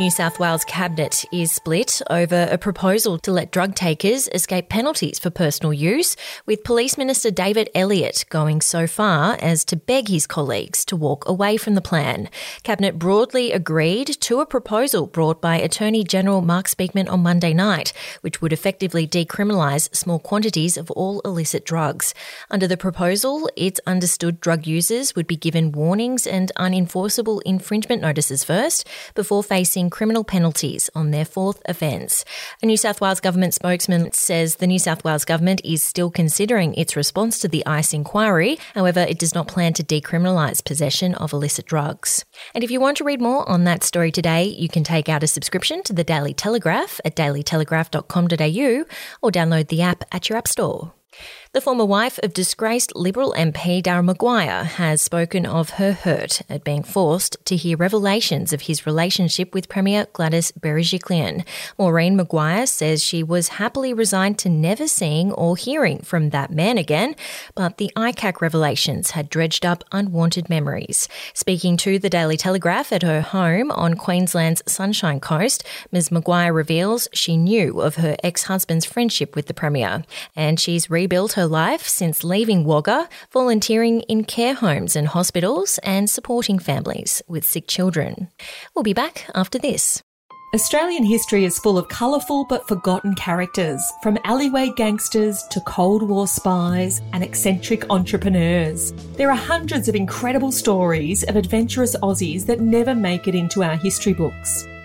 New South Wales Cabinet is split over a proposal to let drug takers escape penalties for personal use, with Police Minister David Elliott going so far as to beg his colleagues to walk away from the plan. Cabinet broadly agreed to a proposal brought by Attorney General Mark Speakman on Monday night, which would effectively decriminalise small quantities of all illicit drugs. Under the proposal, it's understood drug users would be given warnings and unenforceable infringement notices first before facing criminal penalties on their fourth offence. A New South Wales government spokesman says the New South Wales government is still considering its response to the ICE inquiry. However, it does not plan to decriminalise possession of illicit drugs. And if you want to read more on that story today, you can take out a subscription to the Daily Telegraph at dailytelegraph.com.au or download the app at your app store. The former wife of disgraced Liberal MP Daryl Maguire has spoken of her hurt at being forced to hear revelations of his relationship with Premier Gladys Berejiklian. Maureen Maguire says she was happily resigned to never seeing or hearing from that man again, but the ICAC revelations had dredged up unwanted memories. Speaking to the Daily Telegraph at her home on Queensland's Sunshine Coast, Ms Maguire reveals she knew of her ex-husband's friendship with the Premier, and she's rebuilt her life since leaving Wagga, volunteering in care homes and hospitals and supporting families with sick children. We'll be back after this. Australian history is full of colourful but forgotten characters, from alleyway gangsters to Cold War spies and eccentric entrepreneurs. There are hundreds of incredible stories of adventurous Aussies that never make it into our history books.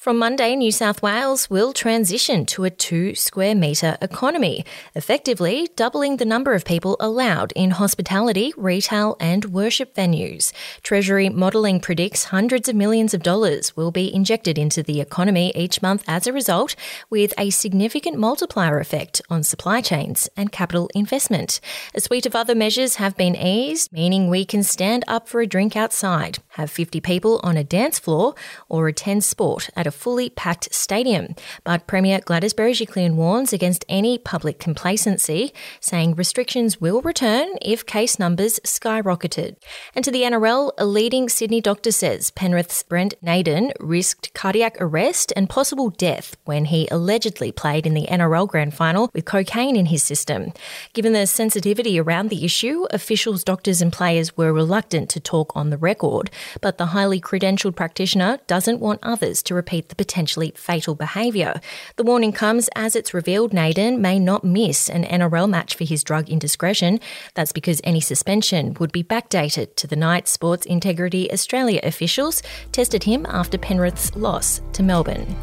From Monday, New South Wales will transition to a two square metre economy, effectively doubling the number of people allowed in hospitality, retail, and worship venues. Treasury modelling predicts hundreds of millions of dollars will be injected into the economy each month as a result, with a significant multiplier effect on supply chains and capital investment. A suite of other measures have been eased, meaning we can stand up for a drink outside, have 50 people on a dance floor, or attend sport at a a fully packed stadium. But Premier Gladys Berejiklian warns against any public complacency, saying restrictions will return if case numbers skyrocketed. And to the NRL, a leading Sydney doctor says Penrith's Brent Naden risked cardiac arrest and possible death when he allegedly played in the NRL grand final with cocaine in his system. Given the sensitivity around the issue, officials, doctors, and players were reluctant to talk on the record, but the highly credentialed practitioner doesn't want others to repeat the potentially fatal behaviour. The warning comes as it's revealed Naden may not miss an NRL match for his drug indiscretion. That's because any suspension would be backdated to the night Sports Integrity Australia officials tested him after Penrith's loss to Melbourne.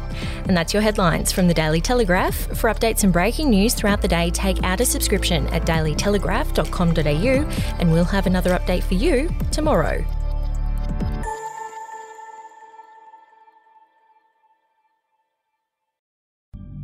And that's your headlines from the Daily Telegraph. For updates and breaking news throughout the day, take out a subscription at dailytelegraph.com.au and we'll have another update for you tomorrow.